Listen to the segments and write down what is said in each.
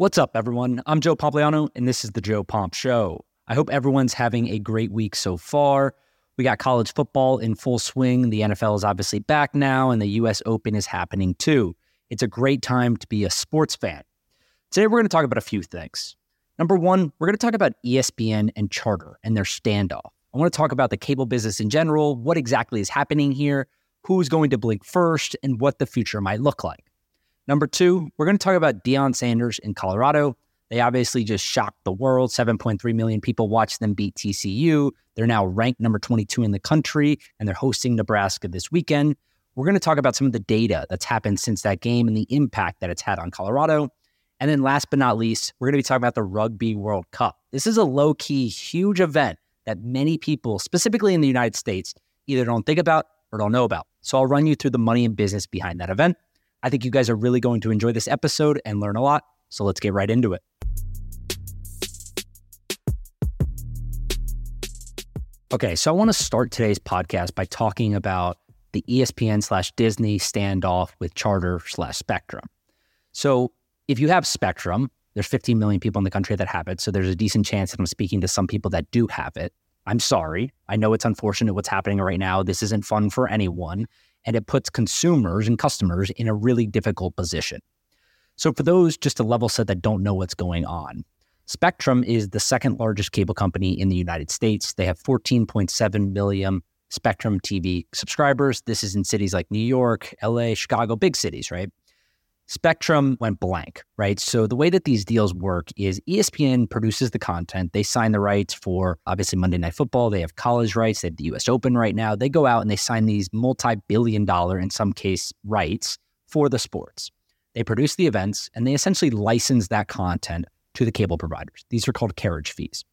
What's up, everyone? I'm Joe Pompliano, and this is the Joe Pomp Show. I hope everyone's having a great week so far. We got college football in full swing. The NFL is obviously back now, and the US Open is happening too. It's a great time to be a sports fan. Today, we're going to talk about a few things. Number one, we're going to talk about ESPN and Charter and their standoff. I want to talk about the cable business in general, what exactly is happening here, who's going to blink first, and what the future might look like. Number two, we're going to talk about Deion Sanders in Colorado. They obviously just shocked the world. 7.3 million people watched them beat TCU. They're now ranked number 22 in the country, and they're hosting Nebraska this weekend. We're going to talk about some of the data that's happened since that game and the impact that it's had on Colorado. And then last but not least, we're going to be talking about the Rugby World Cup. This is a low key, huge event that many people, specifically in the United States, either don't think about or don't know about. So I'll run you through the money and business behind that event. I think you guys are really going to enjoy this episode and learn a lot. So let's get right into it. Okay, so I want to start today's podcast by talking about the ESPN slash Disney standoff with Charter slash Spectrum. So if you have Spectrum, there's 15 million people in the country that have it. So there's a decent chance that I'm speaking to some people that do have it. I'm sorry. I know it's unfortunate what's happening right now. This isn't fun for anyone and it puts consumers and customers in a really difficult position. So, for those just to level set that don't know what's going on, Spectrum is the second largest cable company in the United States. They have 14.7 million Spectrum TV subscribers. This is in cities like New York, LA, Chicago, big cities, right? Spectrum went blank, right? So the way that these deals work is ESPN produces the content. They sign the rights for obviously Monday Night Football. They have college rights. They have the US Open right now. They go out and they sign these multi billion dollar, in some case, rights for the sports. They produce the events and they essentially license that content to the cable providers. These are called carriage fees.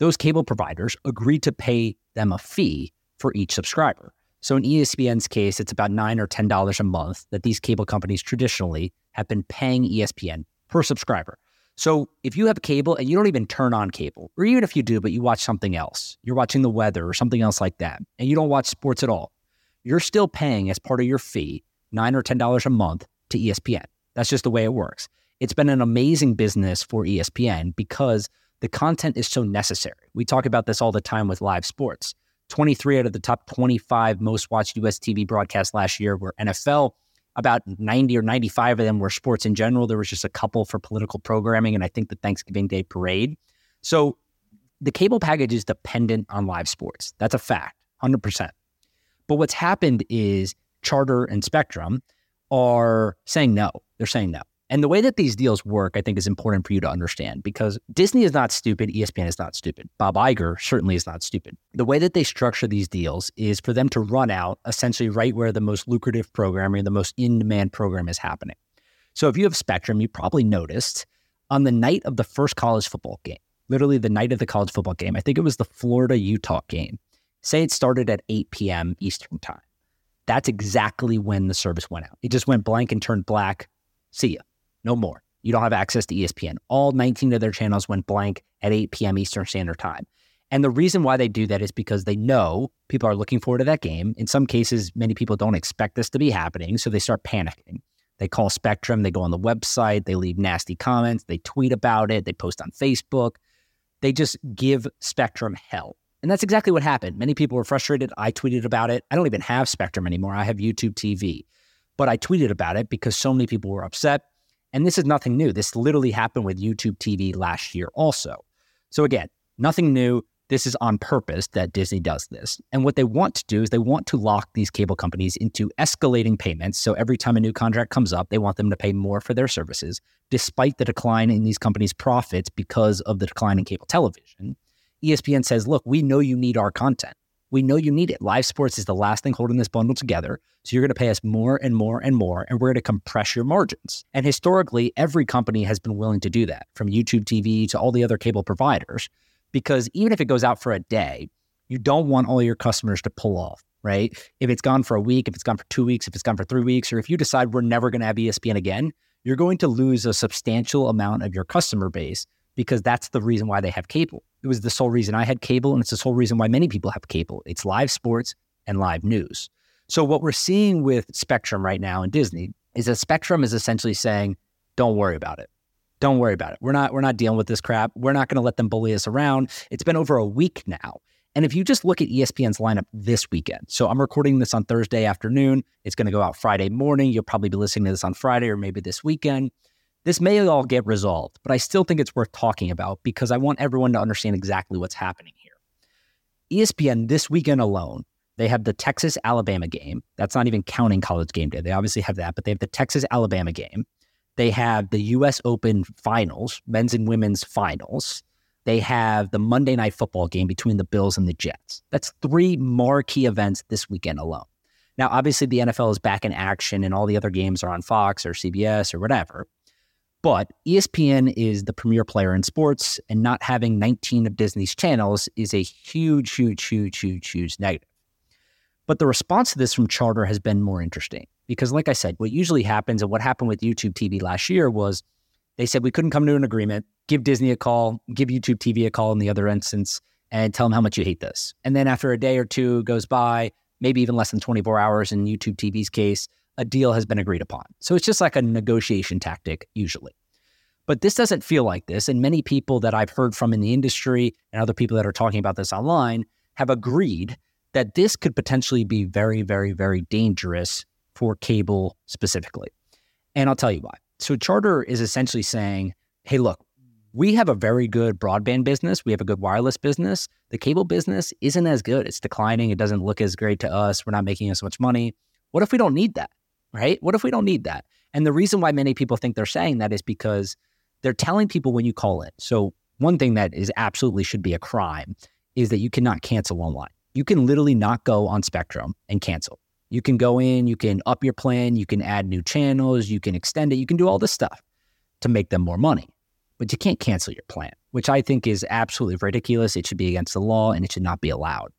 Those cable providers agree to pay them a fee for each subscriber. So in ESPN's case, it's about nine or ten dollars a month that these cable companies traditionally have been paying ESPN per subscriber. So if you have cable and you don't even turn on cable, or even if you do, but you watch something else, you're watching the weather or something else like that, and you don't watch sports at all, you're still paying as part of your fee nine or ten dollars a month to ESPN. That's just the way it works. It's been an amazing business for ESPN because the content is so necessary. We talk about this all the time with live sports. 23 out of the top 25 most watched US TV broadcasts last year were NFL. About 90 or 95 of them were sports in general. There was just a couple for political programming and I think the Thanksgiving Day parade. So the cable package is dependent on live sports. That's a fact, 100%. But what's happened is Charter and Spectrum are saying no. They're saying no. And the way that these deals work, I think, is important for you to understand because Disney is not stupid. ESPN is not stupid. Bob Iger certainly is not stupid. The way that they structure these deals is for them to run out essentially right where the most lucrative programming, the most in demand program is happening. So if you have Spectrum, you probably noticed on the night of the first college football game, literally the night of the college football game, I think it was the Florida Utah game, say it started at 8 p.m. Eastern time. That's exactly when the service went out. It just went blank and turned black. See ya. No more. You don't have access to ESPN. All 19 of their channels went blank at 8 p.m. Eastern Standard Time. And the reason why they do that is because they know people are looking forward to that game. In some cases, many people don't expect this to be happening, so they start panicking. They call Spectrum, they go on the website, they leave nasty comments, they tweet about it, they post on Facebook. They just give Spectrum hell. And that's exactly what happened. Many people were frustrated. I tweeted about it. I don't even have Spectrum anymore. I have YouTube TV. But I tweeted about it because so many people were upset. And this is nothing new. This literally happened with YouTube TV last year also. So again, nothing new. This is on purpose that Disney does this. And what they want to do is they want to lock these cable companies into escalating payments. So every time a new contract comes up, they want them to pay more for their services, despite the decline in these companies' profits because of the decline in cable television. ESPN says, look, we know you need our content. We know you need it. Live sports is the last thing holding this bundle together. So you're going to pay us more and more and more, and we're going to compress your margins. And historically, every company has been willing to do that, from YouTube TV to all the other cable providers, because even if it goes out for a day, you don't want all your customers to pull off, right? If it's gone for a week, if it's gone for two weeks, if it's gone for three weeks, or if you decide we're never going to have ESPN again, you're going to lose a substantial amount of your customer base because that's the reason why they have cable. It was the sole reason I had cable, and it's the sole reason why many people have cable. It's live sports and live news. So, what we're seeing with Spectrum right now in Disney is that Spectrum is essentially saying, don't worry about it. Don't worry about it. We're not we're not dealing with this crap. We're not going to let them bully us around. It's been over a week now. And if you just look at ESPN's lineup this weekend, so I'm recording this on Thursday afternoon. It's going to go out Friday morning. You'll probably be listening to this on Friday or maybe this weekend. This may all get resolved, but I still think it's worth talking about because I want everyone to understand exactly what's happening here. ESPN this weekend alone, they have the Texas Alabama game. That's not even counting college game day. They obviously have that, but they have the Texas Alabama game. They have the US Open finals, men's and women's finals. They have the Monday night football game between the Bills and the Jets. That's three marquee events this weekend alone. Now, obviously, the NFL is back in action and all the other games are on Fox or CBS or whatever. But ESPN is the premier player in sports, and not having 19 of Disney's channels is a huge, huge, huge, huge, huge negative. But the response to this from Charter has been more interesting because, like I said, what usually happens and what happened with YouTube TV last year was they said we couldn't come to an agreement, give Disney a call, give YouTube TV a call in the other instance, and tell them how much you hate this. And then after a day or two goes by, maybe even less than 24 hours in YouTube TV's case, a deal has been agreed upon. So it's just like a negotiation tactic, usually. But this doesn't feel like this. And many people that I've heard from in the industry and other people that are talking about this online have agreed that this could potentially be very, very, very dangerous for cable specifically. And I'll tell you why. So, Charter is essentially saying, hey, look, we have a very good broadband business. We have a good wireless business. The cable business isn't as good. It's declining. It doesn't look as great to us. We're not making as much money. What if we don't need that? Right? What if we don't need that? And the reason why many people think they're saying that is because they're telling people when you call in. So, one thing that is absolutely should be a crime is that you cannot cancel online. You can literally not go on Spectrum and cancel. You can go in, you can up your plan, you can add new channels, you can extend it, you can do all this stuff to make them more money. But you can't cancel your plan, which I think is absolutely ridiculous. It should be against the law and it should not be allowed.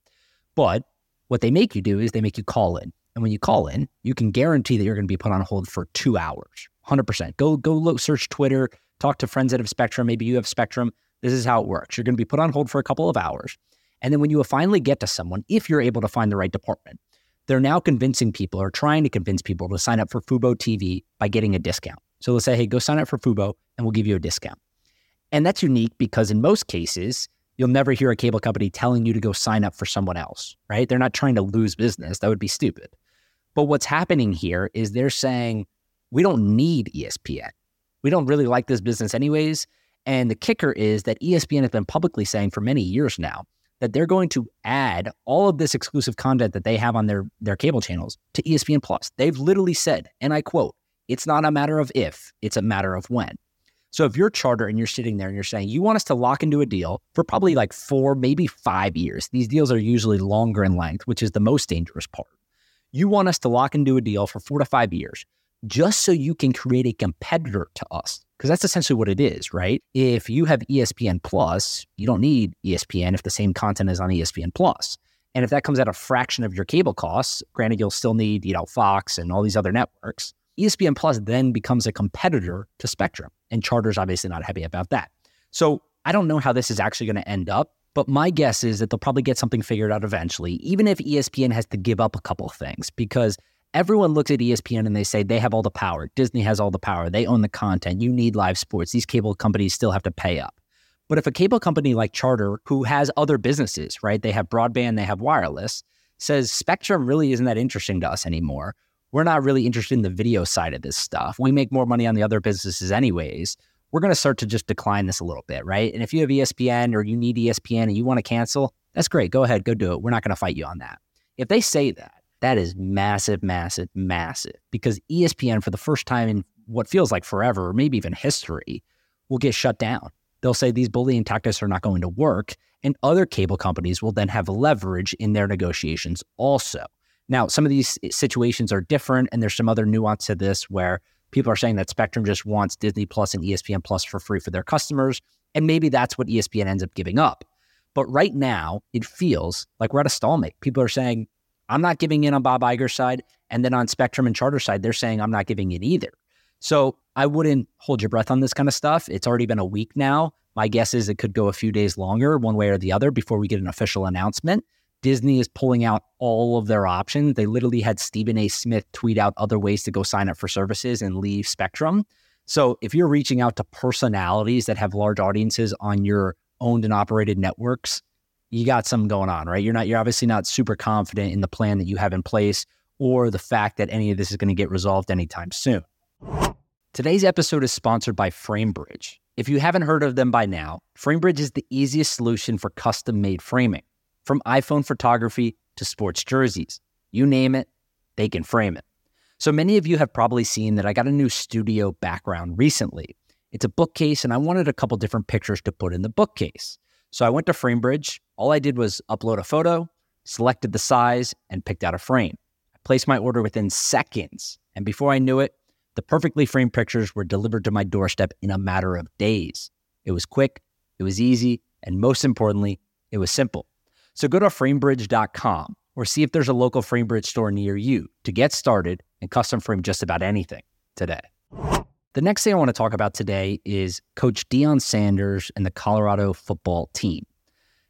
But what they make you do is they make you call in. And when you call in, you can guarantee that you're going to be put on hold for two hours, 100%. Go, go look, search Twitter, talk to friends that have Spectrum. Maybe you have Spectrum. This is how it works. You're going to be put on hold for a couple of hours. And then when you finally get to someone, if you're able to find the right department, they're now convincing people or trying to convince people to sign up for Fubo TV by getting a discount. So they'll say, hey, go sign up for Fubo and we'll give you a discount. And that's unique because in most cases, you'll never hear a cable company telling you to go sign up for someone else, right? They're not trying to lose business. That would be stupid. But what's happening here is they're saying, we don't need ESPN. We don't really like this business anyways. And the kicker is that ESPN has been publicly saying for many years now that they're going to add all of this exclusive content that they have on their, their cable channels to ESPN Plus. They've literally said, and I quote, it's not a matter of if, it's a matter of when. So if you're charter and you're sitting there and you're saying you want us to lock into a deal for probably like four, maybe five years, these deals are usually longer in length, which is the most dangerous part. You want us to lock into a deal for four to five years just so you can create a competitor to us. Because that's essentially what it is, right? If you have ESPN Plus, you don't need ESPN if the same content is on ESPN Plus. And if that comes at a fraction of your cable costs, granted, you'll still need, you know, Fox and all these other networks. ESPN Plus then becomes a competitor to Spectrum. And Charter's obviously not happy about that. So I don't know how this is actually going to end up, but my guess is that they'll probably get something figured out eventually, even if ESPN has to give up a couple things, because everyone looks at ESPN and they say they have all the power. Disney has all the power. They own the content. You need live sports. These cable companies still have to pay up. But if a cable company like Charter, who has other businesses, right? They have broadband, they have wireless, says Spectrum really isn't that interesting to us anymore. We're not really interested in the video side of this stuff. We make more money on the other businesses, anyways. We're going to start to just decline this a little bit, right? And if you have ESPN or you need ESPN and you want to cancel, that's great. Go ahead, go do it. We're not going to fight you on that. If they say that, that is massive, massive, massive because ESPN, for the first time in what feels like forever, or maybe even history, will get shut down. They'll say these bullying tactics are not going to work, and other cable companies will then have leverage in their negotiations also. Now, some of these situations are different, and there's some other nuance to this where people are saying that Spectrum just wants Disney Plus and ESPN Plus for free for their customers, and maybe that's what ESPN ends up giving up. But right now, it feels like we're at a stalemate. People are saying, I'm not giving in on Bob Iger's side. And then on Spectrum and Charter side, they're saying I'm not giving in either. So I wouldn't hold your breath on this kind of stuff. It's already been a week now. My guess is it could go a few days longer, one way or the other, before we get an official announcement. Disney is pulling out all of their options. They literally had Stephen A. Smith tweet out other ways to go sign up for services and leave Spectrum. So if you're reaching out to personalities that have large audiences on your owned and operated networks, you got something going on, right? You're not, you're obviously not super confident in the plan that you have in place or the fact that any of this is going to get resolved anytime soon. Today's episode is sponsored by FrameBridge. If you haven't heard of them by now, FrameBridge is the easiest solution for custom made framing. From iPhone photography to sports jerseys, you name it, they can frame it. So many of you have probably seen that I got a new studio background recently. It's a bookcase, and I wanted a couple different pictures to put in the bookcase. So I went to FrameBridge. All I did was upload a photo, selected the size, and picked out a frame. I placed my order within seconds, and before I knew it, the perfectly framed pictures were delivered to my doorstep in a matter of days. It was quick, it was easy, and most importantly, it was simple. So go to framebridge.com or see if there's a local FrameBridge store near you to get started and custom frame just about anything today. The next thing I want to talk about today is Coach Deion Sanders and the Colorado football team.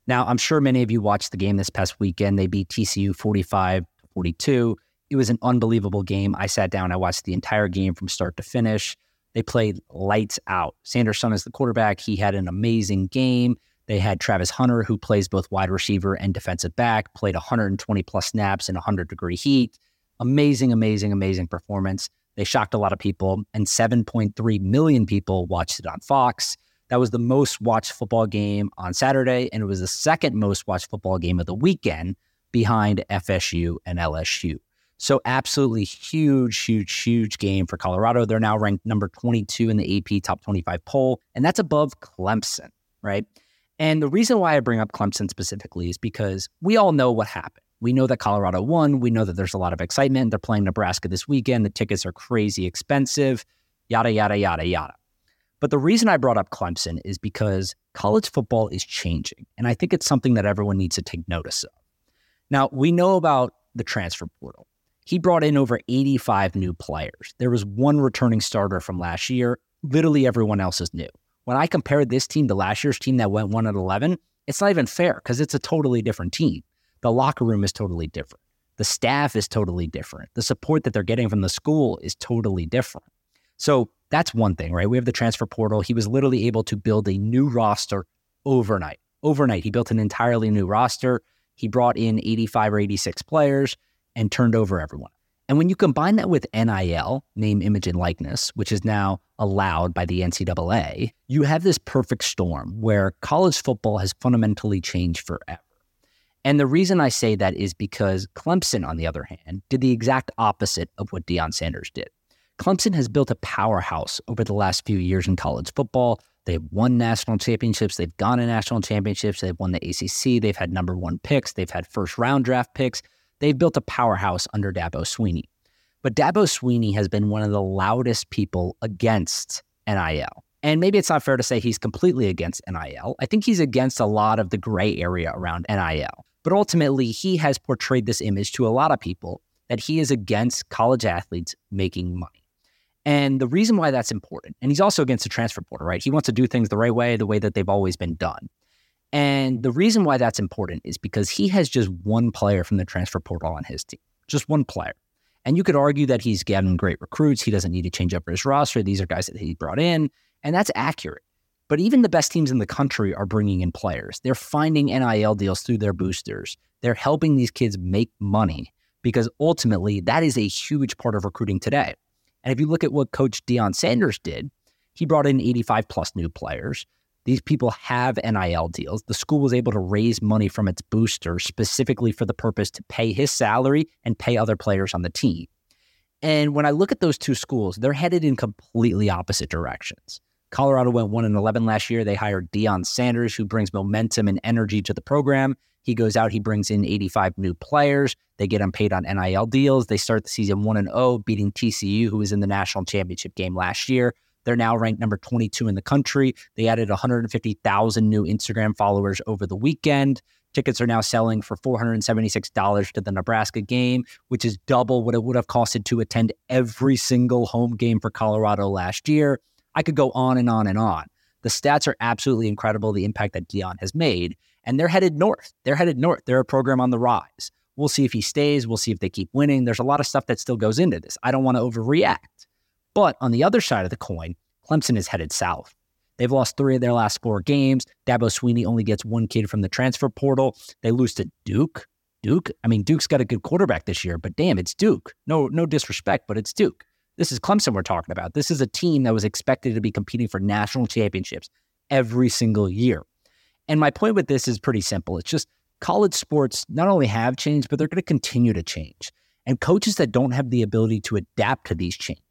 Now, I'm sure many of you watched the game this past weekend. They beat TCU 45 42. It was an unbelievable game. I sat down, I watched the entire game from start to finish. They played lights out. Sanders' son is the quarterback. He had an amazing game. They had Travis Hunter, who plays both wide receiver and defensive back, played 120 plus snaps in 100 degree heat. Amazing, amazing, amazing performance. They shocked a lot of people, and 7.3 million people watched it on Fox. That was the most watched football game on Saturday, and it was the second most watched football game of the weekend behind FSU and LSU. So, absolutely huge, huge, huge game for Colorado. They're now ranked number 22 in the AP top 25 poll, and that's above Clemson, right? And the reason why I bring up Clemson specifically is because we all know what happened. We know that Colorado won. We know that there's a lot of excitement. They're playing Nebraska this weekend. The tickets are crazy expensive, yada, yada, yada, yada. But the reason I brought up Clemson is because college football is changing. And I think it's something that everyone needs to take notice of. Now, we know about the transfer portal. He brought in over 85 new players. There was one returning starter from last year. Literally everyone else is new. When I compare this team to last year's team that went 1 at 11, it's not even fair because it's a totally different team. The locker room is totally different. The staff is totally different. The support that they're getting from the school is totally different. So that's one thing, right? We have the transfer portal. He was literally able to build a new roster overnight. Overnight, he built an entirely new roster. He brought in 85 or 86 players and turned over everyone. And when you combine that with NIL, name, image, and likeness, which is now allowed by the NCAA, you have this perfect storm where college football has fundamentally changed forever. And the reason I say that is because Clemson, on the other hand, did the exact opposite of what Deion Sanders did. Clemson has built a powerhouse over the last few years in college football. They've won national championships. They've gone to national championships. They've won the ACC. They've had number one picks. They've had first round draft picks. They've built a powerhouse under Dabo Swinney. But Dabo Swinney has been one of the loudest people against NIL. And maybe it's not fair to say he's completely against NIL. I think he's against a lot of the gray area around NIL. But ultimately, he has portrayed this image to a lot of people that he is against college athletes making money. And the reason why that's important, and he's also against the transfer portal, right? He wants to do things the right way, the way that they've always been done. And the reason why that's important is because he has just one player from the transfer portal on his team, just one player. And you could argue that he's getting great recruits. He doesn't need to change up his roster. These are guys that he brought in, and that's accurate. But even the best teams in the country are bringing in players. They're finding NIL deals through their boosters. They're helping these kids make money because ultimately that is a huge part of recruiting today. And if you look at what Coach Deion Sanders did, he brought in 85 plus new players. These people have NIL deals. The school was able to raise money from its boosters specifically for the purpose to pay his salary and pay other players on the team. And when I look at those two schools, they're headed in completely opposite directions. Colorado went 1 and 11 last year. They hired Deion Sanders, who brings momentum and energy to the program. He goes out, he brings in 85 new players. They get them paid on NIL deals. They start the season 1 and 0, beating TCU, who was in the national championship game last year. They're now ranked number 22 in the country. They added 150,000 new Instagram followers over the weekend. Tickets are now selling for $476 to the Nebraska game, which is double what it would have costed to attend every single home game for Colorado last year. I could go on and on and on. The stats are absolutely incredible, the impact that Deion has made. And they're headed north. They're headed north. They're a program on the rise. We'll see if he stays. We'll see if they keep winning. There's a lot of stuff that still goes into this. I don't want to overreact. But on the other side of the coin, Clemson is headed south. They've lost three of their last four games. Dabo Swinney only gets one kid from the transfer portal. They lose to Duke. Duke. I mean, Duke's got a good quarterback this year, but damn, it's Duke. No, no disrespect, but it's Duke. This is Clemson we're talking about. This is a team that was expected to be competing for national championships every single year. And my point with this is pretty simple. It's just college sports not only have changed, but they're going to continue to change. And coaches that don't have the ability to adapt to these changes,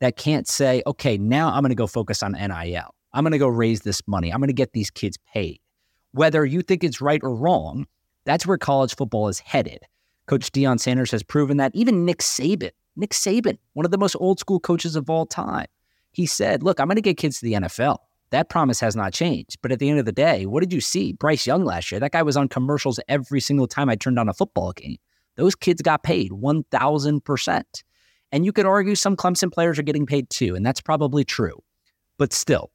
that can't say, okay, now I'm going to go focus on NIL. I'm going to go raise this money. I'm going to get these kids paid. Whether you think it's right or wrong, that's where college football is headed. Coach Deion Sanders has proven that. Even Nick Saban, Nick Saban, one of the most old school coaches of all time, he said, Look, I'm going to get kids to the NFL. That promise has not changed. But at the end of the day, what did you see? Bryce Young last year, that guy was on commercials every single time I turned on a football game. Those kids got paid 1,000%. And you could argue some Clemson players are getting paid too, and that's probably true. But still,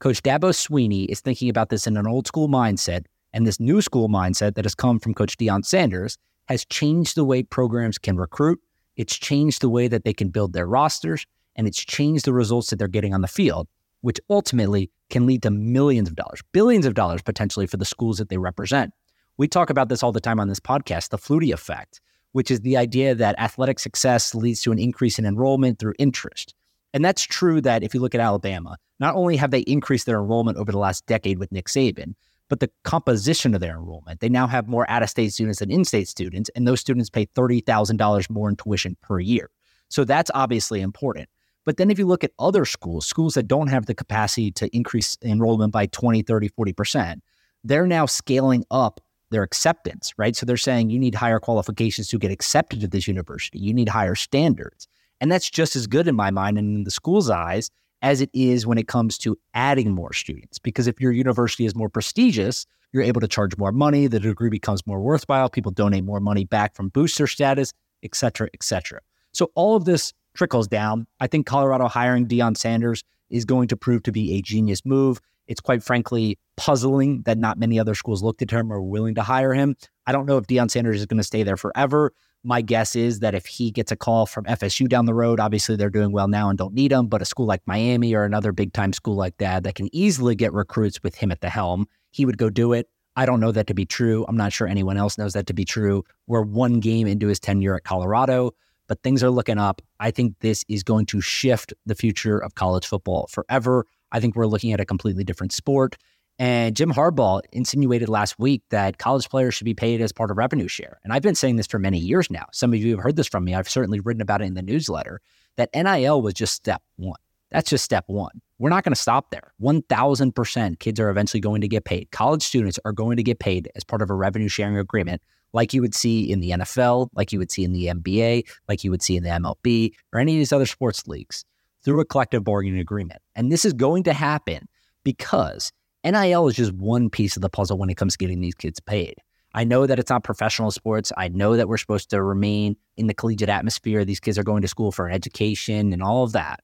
Coach Dabo Swinney is thinking about this in an old school mindset, and this new school mindset that has come from Coach Deion Sanders has changed the way programs can recruit. It's changed the way that they can build their rosters, and it's changed the results that they're getting on the field, which ultimately can lead to millions of dollars, billions of dollars potentially for the schools that they represent. We talk about this all the time on this podcast, the Flutie effect, which is the idea that athletic success leads to an increase in enrollment through interest. And that's true that if you look at Alabama, not only have they increased their enrollment over the last decade with Nick Saban, but the composition of their enrollment. They now have more out of state students than in state students, and those students pay $30,000 more in tuition per year. So that's obviously important. But then if you look at other schools, schools that don't have the capacity to increase enrollment by 20, 30, 40%, they're now scaling up their acceptance, right? So they're saying you need higher qualifications to get accepted to this university. You need higher standards. And that's just as good in my mind and in the school's eyes as it is when it comes to adding more students. Because if your university is more prestigious, you're able to charge more money, the degree becomes more worthwhile, people donate more money back from booster status, et cetera, et cetera. So all of this trickles down. I think Colorado hiring Deion Sanders is going to prove to be a genius move. It's quite frankly puzzling that not many other schools looked at him or were willing to hire him. I don't know if Deion Sanders is going to stay there forever. My guess is that if he gets a call from FSU down the road, obviously they're doing well now and don't need him, but a school like Miami or another big time school like that that can easily get recruits with him at the helm, he would go do it. I don't know that to be true. I'm not sure anyone else knows that to be true. We're one game into his tenure at Colorado, but things are looking up. I think this is going to shift the future of college football forever. I think we're looking at a completely different sport. And Jim Harbaugh insinuated last week that college players should be paid as part of revenue share. And I've been saying this for many years now. Some of you have heard this from me. I've certainly written about it in the newsletter that NIL was just step one. That's just step one. We're not going to stop there. 1000% kids are eventually going to get paid. College students are going to get paid as part of a revenue sharing agreement, like you would see in the NFL, like you would see in the NBA, like you would see in the MLB, or any of these other sports leagues through a collective bargaining agreement. And this is going to happen because NIL is just one piece of the puzzle when it comes to getting these kids paid. I know that it's not professional sports. I know that we're supposed to remain in the collegiate atmosphere. These kids are going to school for an education and all of that.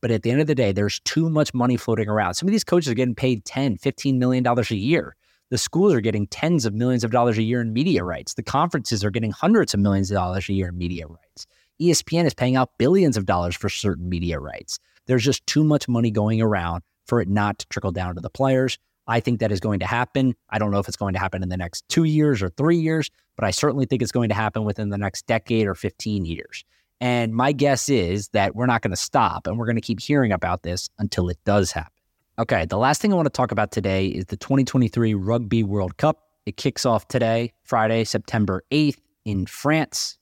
But at the end of the day, there's too much money floating around. Some of these coaches are getting paid 10, 15 million dollars a year. The schools are getting tens of millions of dollars a year in media rights. The conferences are getting hundreds of millions of dollars a year in media rights. ESPN is paying out billions of dollars for certain media rights. There's just too much money going around for it not to trickle down to the players. I think that is going to happen. I don't know if it's going to happen in the next two years or three years, but I certainly think it's going to happen within the next decade or 15 years. And my guess is that we're not going to stop and we're going to keep hearing about this until it does happen. Okay, the last thing I want to talk about today is the 2023 Rugby World Cup. It kicks off today, Friday, September 8th in France.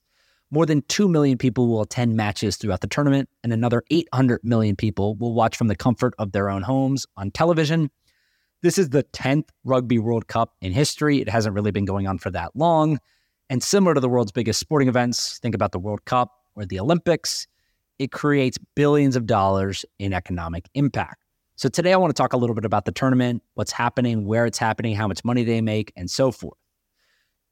More than 2 million people will attend matches throughout the tournament, and another 800 million people will watch from the comfort of their own homes on television. This is the 10th Rugby World Cup in history. It hasn't really been going on for that long. And similar to the world's biggest sporting events, think about the World Cup or the Olympics, it creates billions of dollars in economic impact. So today I want to talk a little bit about the tournament, what's happening, where it's happening, how much money they make, and so forth.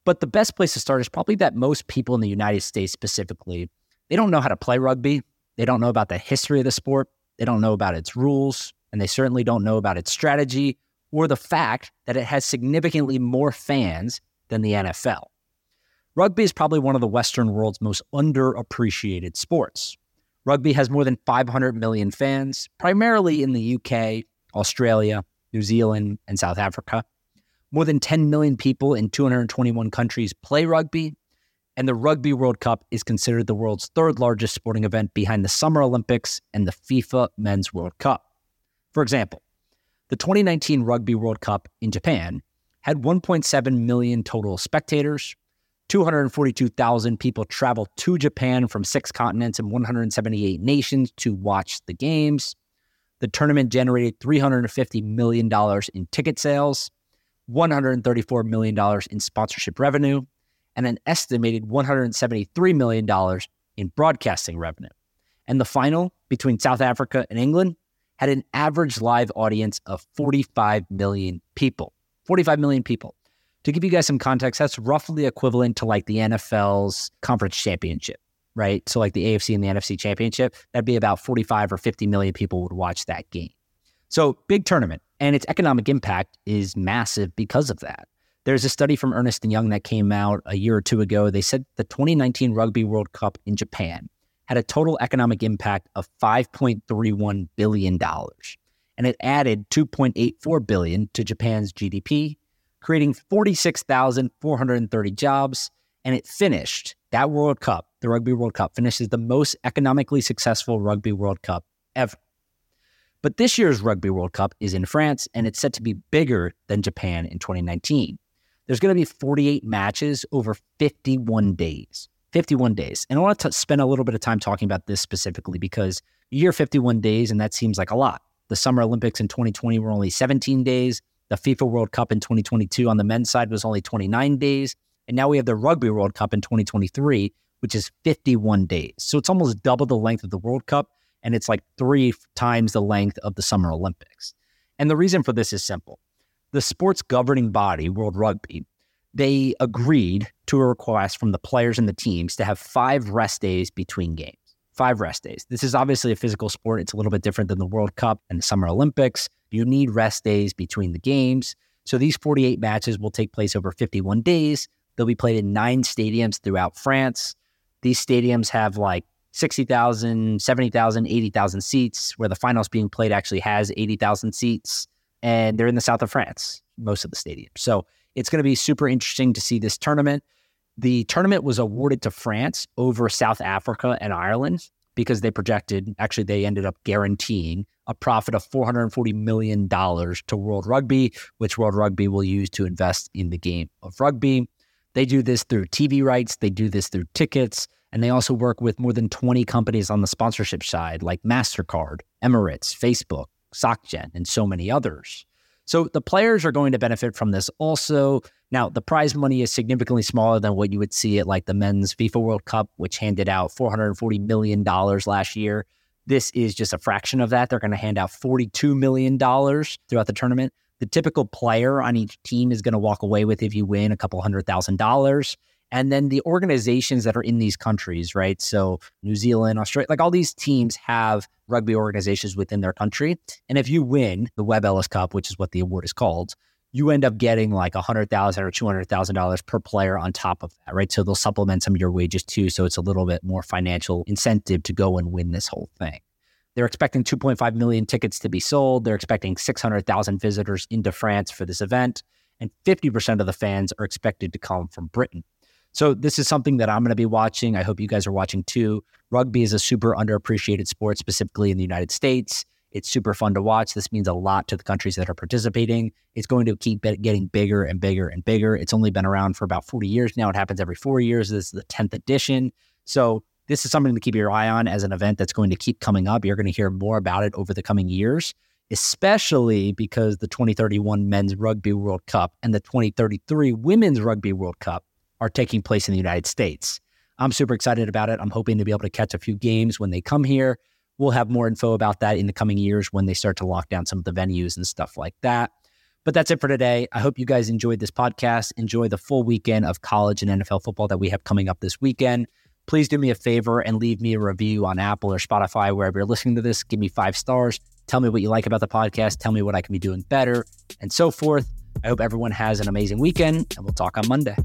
But the best place to start is probably that most people in the United States specifically, they don't know how to play rugby. They don't know about the history of the sport. They don't know about its rules, and they certainly don't know about its strategy or the fact that it has significantly more fans than the NFL. Rugby is probably one of the Western world's most underappreciated sports. Rugby has more than 500 million fans, primarily in the UK, Australia, New Zealand, and South Africa. More than 10 million people in 221 countries play rugby, and the Rugby World Cup is considered the world's third largest sporting event behind the Summer Olympics and the FIFA Men's World Cup. For example, the 2019 Rugby World Cup in Japan had 1.7 million total spectators. 242,000 people traveled to Japan from six continents and 178 nations to watch the games. The tournament generated $350 million in ticket sales, $134 million in sponsorship revenue, and an estimated $173 million in broadcasting revenue. And the final between South Africa and England had an average live audience of 45 million people. 45 million people. To give you guys some context, that's roughly equivalent to like the NFL's conference championship, right? So, like the AFC and the NFC championship, that'd be about 45 or 50 million people would watch that game. So, big tournament. And its economic impact is massive because of that. There's a study from Ernst & Young that came out a year or two ago. They said the 2019 Rugby World Cup in Japan had a total economic impact of $5.31 billion. And it added 2.84 billion to Japan's GDP, creating 46,430 jobs. And it finished that World Cup, the Rugby World Cup, finishes the most economically successful Rugby World Cup ever. But this year's Rugby World Cup is in France, and it's set to be bigger than Japan in 2019. There's going to be 48 matches over 51 days. 51 days. And I want to spend a little bit of time talking about this specifically because you hear 51 days, and that seems like a lot. The Summer Olympics in 2020 were only 17 days. The FIFA World Cup in 2022 on the men's side was only 29 days. And now we have the Rugby World Cup in 2023, which is 51 days. So it's almost double the length of the World Cup and it's like three times the length of the Summer Olympics. And the reason for this is simple. The sports governing body, World Rugby, they agreed to a request from the players and the teams to have five rest days between games. Five rest days. This is obviously a physical sport. It's a little bit different than the World Cup and the Summer Olympics. You need rest days between the games. So these 48 matches will take place over 51 days. They'll be played in nine stadiums throughout France. These stadiums have like 60,000, 70,000, 80,000 seats, where the finals being played actually has 80,000 seats. And they're in the south of France, most of the stadium. So it's going to be super interesting to see this tournament. The tournament was awarded to France over South Africa and Ireland because they projected, actually, they ended up guaranteeing a profit of $440 million to World Rugby, which World Rugby will use to invest in the game of rugby. They do this through TV rights, they do this through tickets. And they also work with more than 20 companies on the sponsorship side, like MasterCard, Emirates, Facebook, SocGen, and so many others. So the players are going to benefit from this also. Now, the prize money is significantly smaller than what you would see at like the men's FIFA World Cup, which handed out $440 million last year. This is just a fraction of that. They're going to hand out $42 million throughout the tournament. The typical player on each team is going to walk away with, if you win, a couple hundred thousand dollars. And then the organizations that are in these countries, right? So New Zealand, Australia, like all these teams have rugby organizations within their country. And if you win the Webb Ellis Cup, which is what the award is called, you end up getting like a hundred thousand or two hundred thousand dollars per player on top of that, right? So they'll supplement some of your wages too. So it's a little bit more financial incentive to go and win this whole thing. They're expecting 2.5 million tickets to be sold. They're expecting 600,000 visitors into France for this event, and 50% of the fans are expected to come from Britain. So this is something that I'm going to be watching. I hope you guys are watching too. Rugby is a super underappreciated sport, specifically in the United States. It's super fun to watch. This means a lot to the countries that are participating. It's going to keep getting bigger and bigger and bigger. It's only been around for about 40 years now. It happens every four years. This is the 10th edition. So this is something to keep your eye on as an event that's going to keep coming up. You're going to hear more about it over the coming years, especially because the 2031 Men's Rugby World Cup and the 2033 Women's Rugby World Cup are taking place in the United States. I'm super excited about it. I'm hoping to be able to catch a few games when they come here. We'll have more info about that in the coming years when they start to lock down some of the venues and stuff like that. But that's it for today. I hope you guys enjoyed this podcast. Enjoy the full weekend of college and NFL football that we have coming up this weekend. Please do me a favor and leave me a review on Apple or Spotify, wherever you're listening to this. Give me five stars. Tell me what you like about the podcast. Tell me what I can be doing better and so forth. I hope everyone has an amazing weekend, and we'll talk on Monday.